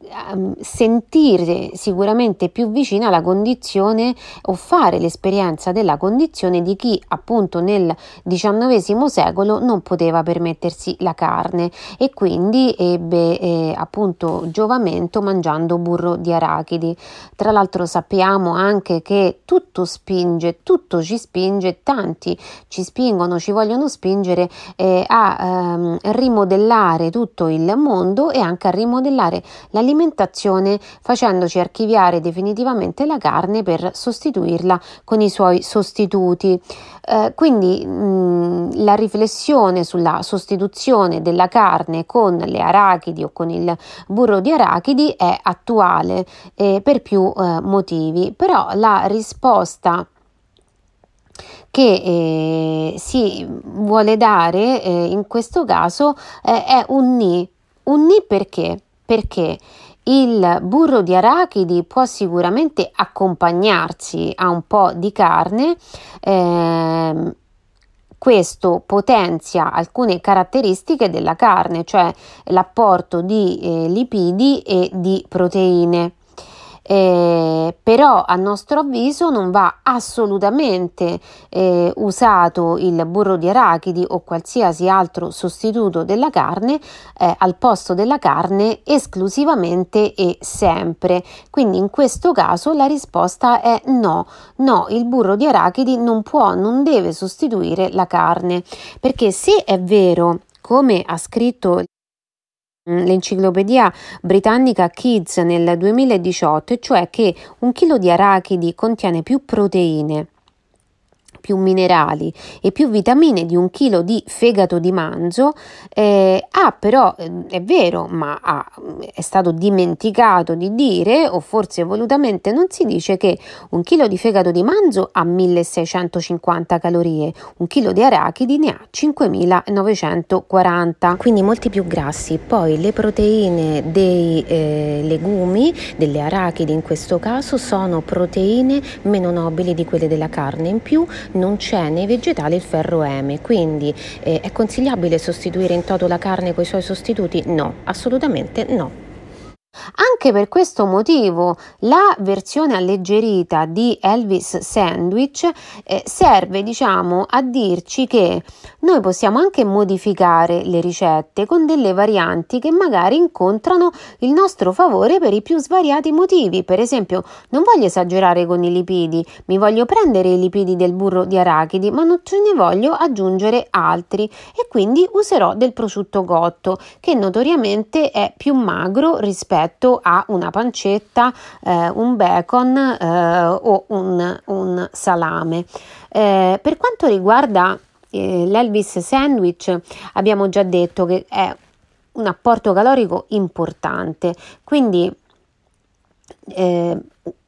sentire sicuramente sicuramente più vicina alla condizione o fare l'esperienza della condizione di chi appunto nel XIX secolo non poteva permettersi la carne e quindi ebbe eh, appunto giovamento mangiando burro di arachidi. Tra l'altro sappiamo anche che tutto spinge, tutto ci spinge, tanti ci spingono, ci vogliono spingere eh, a ehm, rimodellare tutto il mondo e anche a rimodellare l'alimentazione facendoci archiviare definitivamente la carne per sostituirla con i suoi sostituti. Eh, quindi mh, la riflessione sulla sostituzione della carne con le arachidi o con il burro di arachidi è attuale eh, per più eh, motivi, però la risposta che eh, si vuole dare eh, in questo caso eh, è un ni. Un ni perché? Perché il burro di arachidi può sicuramente accompagnarsi a un po' di carne. Ehm, questo potenzia alcune caratteristiche della carne, cioè l'apporto di eh, lipidi e di proteine eh, però a nostro avviso non va assolutamente eh, usato il burro di arachidi o qualsiasi altro sostituto della carne eh, al posto della carne esclusivamente e sempre. Quindi in questo caso la risposta è no, no, il burro di arachidi non può, non deve sostituire la carne, perché se è vero come ha scritto l'enciclopedia britannica Kids nel 2018, cioè che un chilo di arachidi contiene più proteine più minerali e più vitamine di un chilo di fegato di manzo, eh, ha però, eh, è vero, ma ha, è stato dimenticato di dire, o forse volutamente non si dice che un chilo di fegato di manzo ha 1650 calorie, un chilo di arachidi ne ha 5940, quindi molti più grassi. Poi le proteine dei eh, legumi, delle arachidi in questo caso, sono proteine meno nobili di quelle della carne. In più non c'è nei vegetali il ferro M, quindi eh, è consigliabile sostituire in toto la carne con i suoi sostituti? No, assolutamente no. Anche per questo motivo la versione alleggerita di Elvis Sandwich eh, serve diciamo a dirci che noi possiamo anche modificare le ricette con delle varianti che magari incontrano il nostro favore per i più svariati motivi. Per esempio, non voglio esagerare con i lipidi, mi voglio prendere i lipidi del burro di arachidi, ma non ce ne voglio aggiungere altri e quindi userò del prosciutto cotto che notoriamente è più magro rispetto rispetto a una pancetta, eh, un bacon eh, o un, un salame. Eh, per quanto riguarda eh, l'Elvis sandwich, abbiamo già detto che è un apporto calorico importante, quindi eh,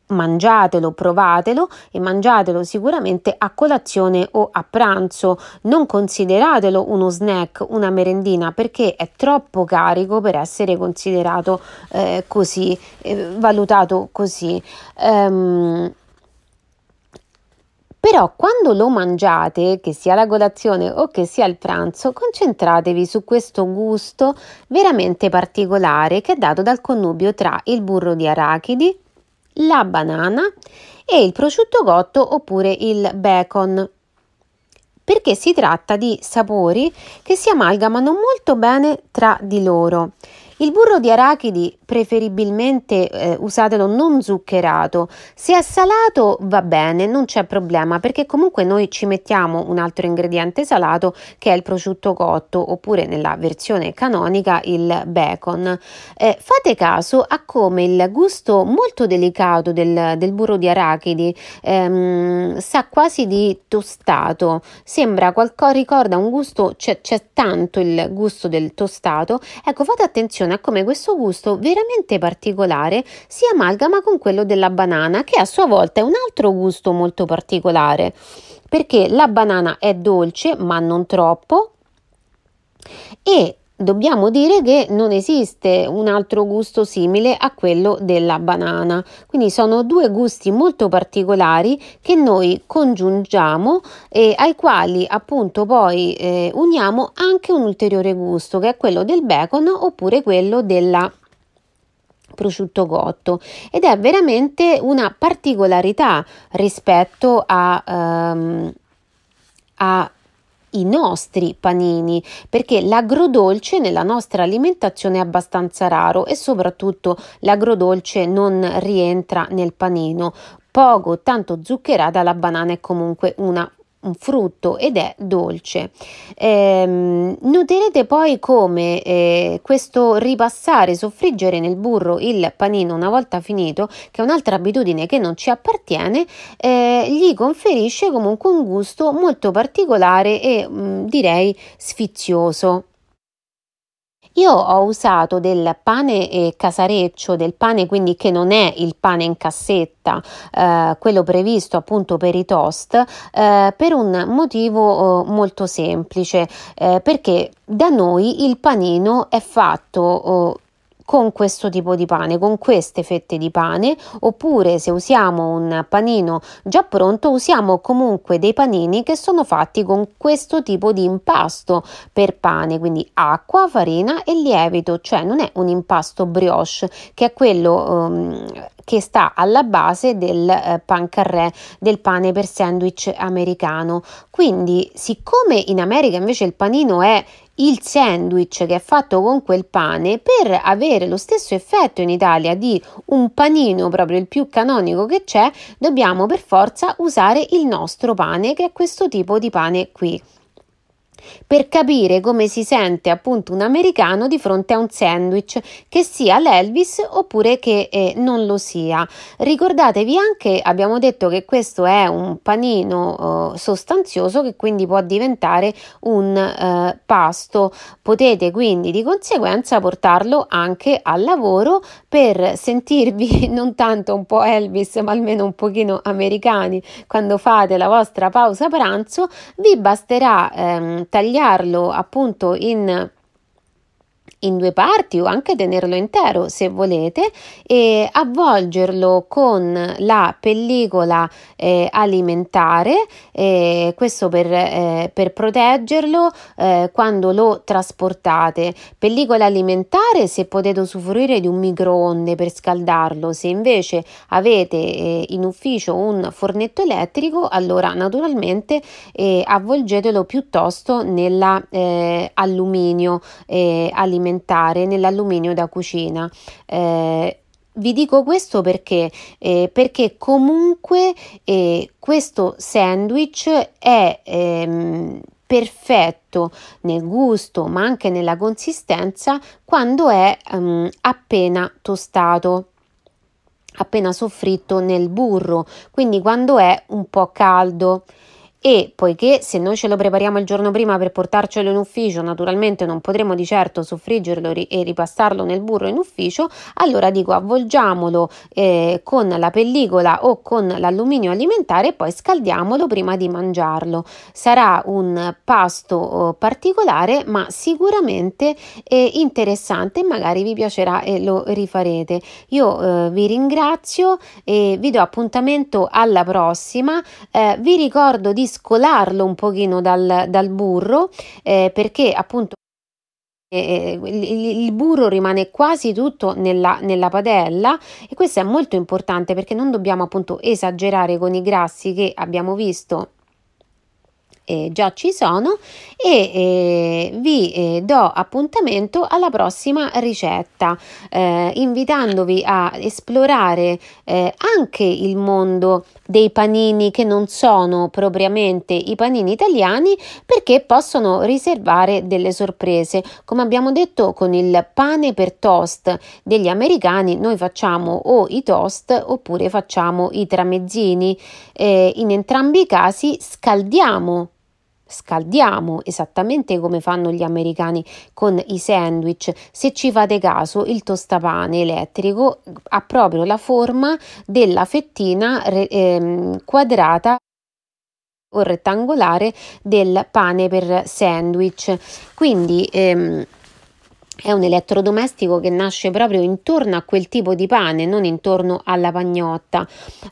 mangiatelo, provatelo e mangiatelo sicuramente a colazione o a pranzo. Non consideratelo uno snack, una merendina, perché è troppo carico per essere considerato eh, così, eh, valutato così. Um, però quando lo mangiate, che sia la colazione o che sia il pranzo, concentratevi su questo gusto veramente particolare che è dato dal connubio tra il burro di arachidi, la banana e il prosciutto cotto oppure il bacon perché si tratta di sapori che si amalgamano molto bene tra di loro. Il burro di arachidi preferibilmente eh, usatelo non zuccherato. Se è salato va bene, non c'è problema perché comunque noi ci mettiamo un altro ingrediente salato che è il prosciutto cotto oppure nella versione canonica il bacon. Eh, fate caso a come il gusto molto delicato del, del burro di arachidi ehm, sa quasi di tostato, sembra qualcosa, ricorda un gusto, c'è, c'è tanto il gusto del tostato. Ecco, fate attenzione a come questo gusto veramente particolare si amalgama con quello della banana, che a sua volta è un altro gusto molto particolare, perché la banana è dolce, ma non troppo, e dobbiamo dire che non esiste un altro gusto simile a quello della banana. Quindi sono due gusti molto particolari che noi congiungiamo e ai quali appunto poi eh, uniamo anche un ulteriore gusto che è quello del bacon oppure quello della prosciutto cotto. Ed è veramente una particolarità rispetto a, um, a i nostri panini perché l'agrodolce nella nostra alimentazione è abbastanza raro e soprattutto l'agrodolce non rientra nel panino. Poco tanto zuccherata la banana è comunque una un frutto ed è dolce. Eh, noterete poi come eh, questo ripassare, soffriggere nel burro il panino una volta finito, che è un'altra abitudine che non ci appartiene, eh, gli conferisce comunque un gusto molto particolare e mh, mm, direi sfizioso. Io ho usato del pane eh, casareccio, del pane quindi che non è il pane in cassetta, eh, quello previsto appunto per i toast, eh, per un motivo eh, molto semplice, eh, perché da noi il panino è fatto oh, con questo tipo di pane, con queste fette di pane, oppure se usiamo un panino già pronto, usiamo comunque dei panini che sono fatti con questo tipo di impasto per pane, quindi acqua, farina e lievito, cioè non è un impasto brioche che è quello um, che sta alla base del eh, pan carré, del pane per sandwich americano. Quindi, siccome in America invece il panino è il sandwich che è fatto con quel pane per avere lo stesso effetto in Italia di un panino proprio il più canonico che c'è dobbiamo per forza usare il nostro pane che è questo tipo di pane qui per capire come si sente appunto un americano di fronte a un sandwich che sia l'Elvis oppure che eh, non lo sia. Ricordatevi anche, abbiamo detto che questo è un panino eh, sostanzioso che quindi può diventare un eh, pasto. Potete quindi di conseguenza portarlo anche al lavoro per sentirvi *laughs* non tanto un po' Elvis ma almeno un pochino americani quando fate la vostra pausa pranzo. Vi basterà ehm, tagliarlo appunto in in due parti o anche tenerlo intero se volete e avvolgerlo con la pellicola eh, alimentare eh, questo per, eh, per proteggerlo eh, quando lo trasportate. Pellicola alimentare se potete usufruire di un microonde per scaldarlo. Se invece avete eh, in ufficio un fornetto elettrico allora naturalmente eh, avvolgetelo piuttosto nella alluminio alimentare alimentare nell'alluminio da cucina. Eh, vi dico questo perché, eh, perché comunque eh, questo sandwich è ehm, perfetto nel gusto ma anche nella consistenza quando è ehm, appena tostato appena soffritto nel burro quindi quando è un po' caldo e poiché se noi ce lo prepariamo il giorno prima per portarcelo in ufficio, naturalmente non potremo di certo soffriggerlo e ripassarlo nel burro in ufficio, allora dico avvolgiamolo eh, con la pellicola o con l'alluminio alimentare e poi scaldiamolo prima di mangiarlo. Sarà un pasto oh, particolare, ma sicuramente eh, interessante e magari vi piacerà e lo rifarete. Io eh, vi ringrazio e vi do appuntamento alla prossima. Eh, vi ricordo di scolarlo un pochino dal, dal burro eh, perché appunto eh, il, il, burro rimane quasi tutto nella, nella, padella e questo è molto importante perché non dobbiamo appunto esagerare con i grassi che abbiamo visto eh, già ci sono e eh, vi eh, do appuntamento alla prossima ricetta eh, invitandovi a esplorare anche il mondo dei panini che non sono propriamente i panini italiani perché possono riservare delle sorprese. Come abbiamo detto con il pane per toast degli americani noi facciamo o i toast oppure facciamo i tramezzini. Eh, in entrambi i casi scaldiamo scaldiamo esattamente come fanno gli americani con i sandwich. Se ci fate caso, il tostapane elettrico ha proprio la forma della fettina ehm, quadrata o rettangolare del pane per sandwich. Quindi ehm, è un elettrodomestico che nasce proprio intorno a quel tipo di pane, non intorno alla pagnotta.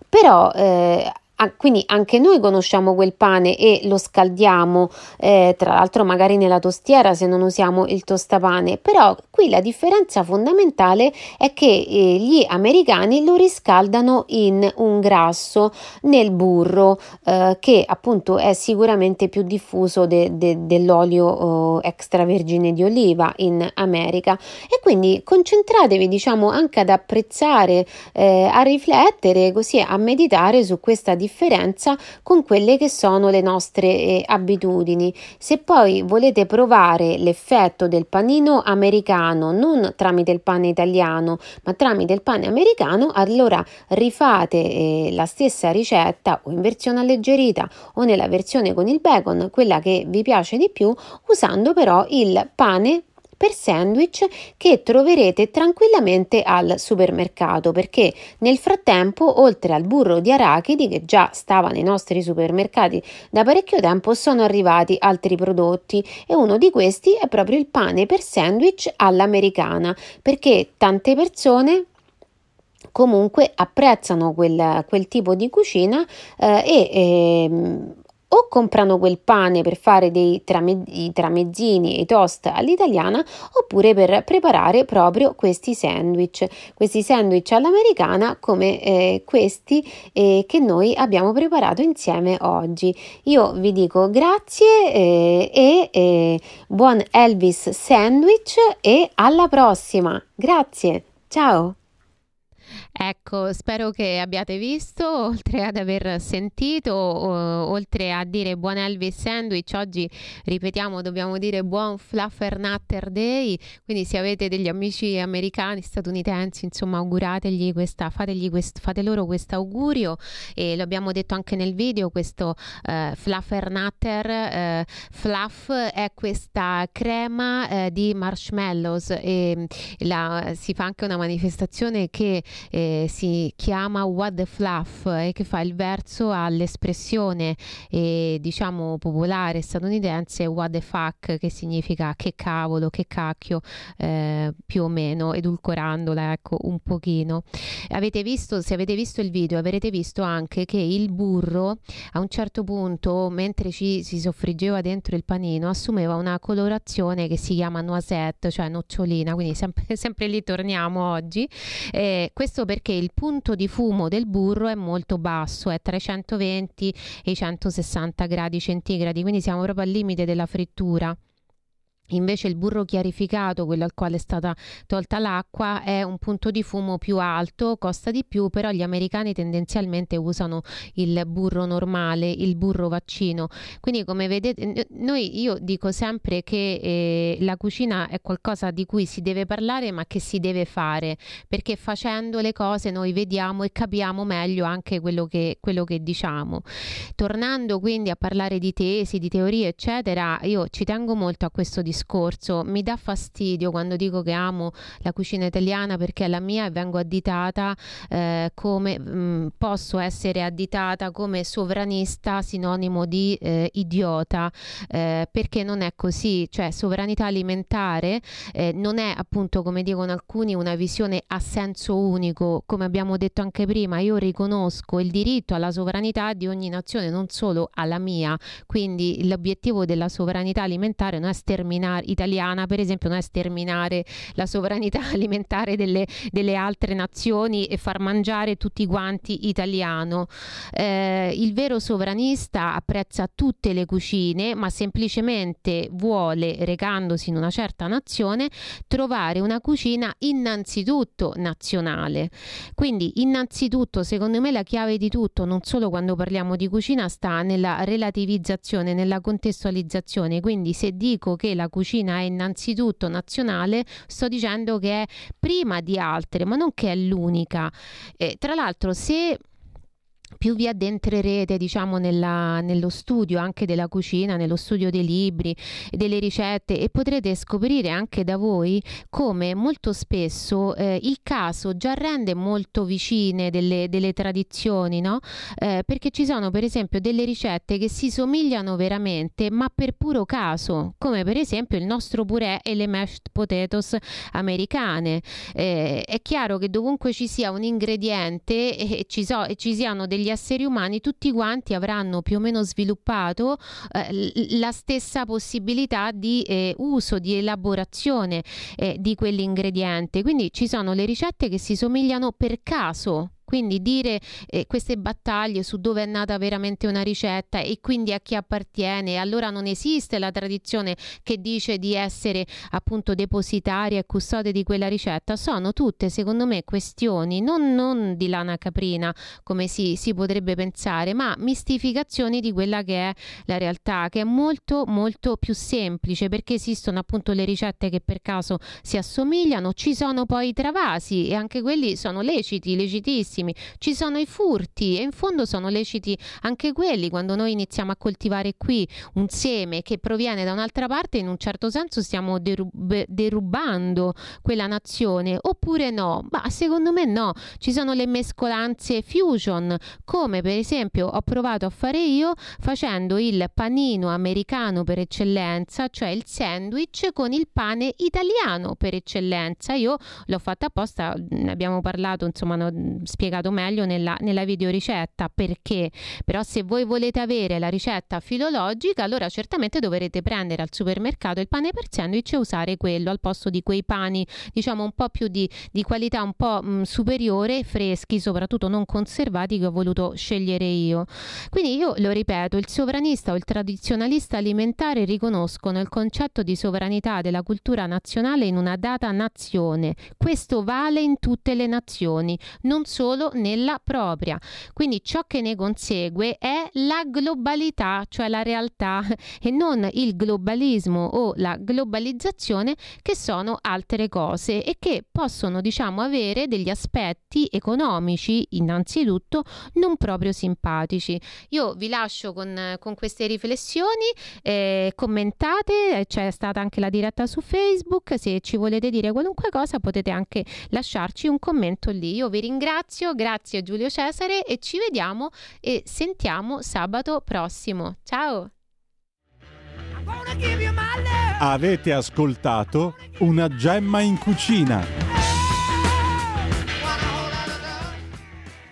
Però eh, Quindi anche noi conosciamo quel pane e lo scaldiamo, eh, tra l'altro magari nella tostiera se non usiamo il tostapane, però qui la differenza fondamentale è che eh, gli americani lo riscaldano in un grasso nel burro eh, che appunto è sicuramente più diffuso de, de, dell'olio oh, extravergine di oliva in America. E quindi concentratevi diciamo anche ad apprezzare, eh, a riflettere così a meditare su questa differenza differenza con quelle che sono le nostre eh, abitudini. Se poi volete provare l'effetto del panino americano non tramite il pane italiano, ma tramite il pane americano, allora rifate eh, la stessa ricetta o in versione alleggerita o nella versione con il bacon, quella che vi piace di più, usando però il pane per sandwich che troverete tranquillamente al supermercato perché nel frattempo oltre al burro di arachidi che già stava nei nostri supermercati da parecchio tempo sono arrivati altri prodotti e uno di questi è proprio il pane per sandwich all'americana perché tante persone comunque apprezzano quel, quel tipo di cucina eh, e eh, o comprano quel pane per fare dei trame- tramezzini e i toast all'italiana oppure per preparare proprio questi sandwich, questi sandwich all'americana come eh, questi eh, che noi abbiamo preparato insieme oggi. Io vi dico grazie eh, e eh, buon Elvis sandwich e alla prossima. Grazie. Ciao. Ecco, spero che abbiate visto, oltre ad aver sentito, o, oltre a dire buon Elvis Sandwich, oggi ripetiamo, dobbiamo dire buon Fluffer Nutter Day, quindi se avete degli amici americani, statunitensi, insomma augurategli questa, fategli quest, fate loro questo augurio. E lo abbiamo detto anche nel video, questo eh, Fluffer Nutter, eh, Fluff è questa crema eh, di marshmallows. E la, si fa anche una manifestazione che eh, si chiama What the Fluff e che fa il verso all'espressione eh, diciamo popolare statunitense What the fuck che significa che cavolo, che cacchio eh, più o meno edulcorandola ecco un pochino. Avete visto, se avete visto il video avrete visto anche che il burro a un certo punto mentre ci si soffriggeva dentro il panino assumeva una colorazione che si chiama noisette, cioè nocciolina, quindi sempre, *laughs* sempre lì torniamo oggi. Eh, questo perché il punto di fumo del burro è molto basso, è tra i 120 e i 160 gradi centigradi, quindi siamo proprio al limite della frittura Invece il burro chiarificato, quello al quale è stata tolta l'acqua, è un punto di fumo più alto, costa di più, però gli americani tendenzialmente usano il burro normale, il burro vaccino. Quindi come vedete, noi io dico sempre che eh, la cucina è qualcosa di cui si deve parlare ma che si deve fare, perché facendo le cose noi vediamo e capiamo meglio anche quello che, quello che diciamo. Tornando quindi a parlare di tesi, di teorie, eccetera, io ci tengo molto a questo discorso discorso. Mi dà fastidio quando dico che amo la cucina italiana perché è la mia e vengo additata eh, come mh, mm, posso essere additata come sovranista sinonimo di eh, idiota eh, perché non è così, cioè sovranità alimentare eh, non è appunto come dicono alcuni una visione a senso unico, come abbiamo detto anche prima, io riconosco il diritto alla sovranità di ogni nazione, non solo alla mia, quindi l'obiettivo della sovranità alimentare non è sterminare italiana, per esempio, non è sterminare la sovranità *laughs* alimentare delle, delle altre nazioni e far mangiare tutti quanti italiano. Eh, il vero sovranista apprezza tutte le cucine, ma semplicemente vuole, recandosi in una certa nazione, trovare una cucina innanzitutto nazionale. Quindi, innanzitutto, secondo me, la chiave di tutto, non solo quando parliamo di cucina, sta nella relativizzazione, nella contestualizzazione. Quindi, se dico che la cucina è innanzitutto nazionale, sto dicendo che è prima di altre, ma non che è l'unica. Eh, tra l'altro, se più vi addentrerete diciamo nella, nello studio anche della cucina, nello studio dei libri, delle ricette e potrete scoprire anche da voi come molto spesso eh, il caso già rende molto vicine delle, delle tradizioni, no? Eh, perché ci sono per esempio delle ricette che si somigliano veramente ma per puro caso, come per esempio il nostro purè e le mashed potatoes americane. Eh, è chiaro che dovunque ci sia un ingrediente e ci, so, e ci siano degli esseri umani tutti quanti avranno più o meno sviluppato eh, la stessa possibilità di eh, uso, di elaborazione eh, di quell'ingrediente. Quindi ci sono le ricette che si somigliano per caso quindi dire eh, queste battaglie su dove è nata veramente una ricetta e quindi a chi appartiene, allora non esiste la tradizione che dice di essere appunto depositaria e custode di quella ricetta, sono tutte secondo me questioni non, non di lana caprina come si, si potrebbe pensare, ma mistificazioni di quella che è la realtà, che è molto molto più semplice perché esistono appunto le ricette che per caso si assomigliano, ci sono poi i travasi e anche quelli sono leciti, legitissimi gravissimi. Ci sono i furti e in fondo sono leciti anche quelli quando noi iniziamo a coltivare qui un seme che proviene da un'altra parte, in un certo senso stiamo derub- derubando quella nazione oppure no? Ma secondo me no. Ci sono le mescolanze fusion, come per esempio ho provato a fare io facendo il panino americano per eccellenza, cioè il sandwich con il pane italiano per eccellenza. Io l'ho fatta apposta, ne abbiamo parlato, insomma, no, spiegato spiegato meglio nella, nella videoricetta perché? Però se voi volete avere la ricetta filologica allora certamente dovrete prendere al supermercato il pane per sandwich e usare quello al posto di quei pani diciamo un po' più di, di qualità un po' mh, superiore freschi soprattutto non conservati che ho voluto scegliere io. Quindi io lo ripeto il sovranista o il tradizionalista alimentare riconoscono il concetto di sovranità della cultura nazionale in una data nazione. Questo vale in tutte le nazioni non solo solo nella propria. Quindi ciò che ne consegue è la globalità, cioè la realtà *laughs* e non il globalismo o la globalizzazione che sono altre cose e che possono diciamo avere degli aspetti economici innanzitutto non proprio simpatici. Io vi lascio con, con queste riflessioni, eh, commentate, c'è stata anche la diretta su Facebook, se ci volete dire qualunque cosa potete anche lasciarci un commento lì. Io vi ringrazio spazio, grazie Giulio Cesare e ci vediamo e sentiamo sabato prossimo. Ciao! Avete ascoltato una gemma in cucina.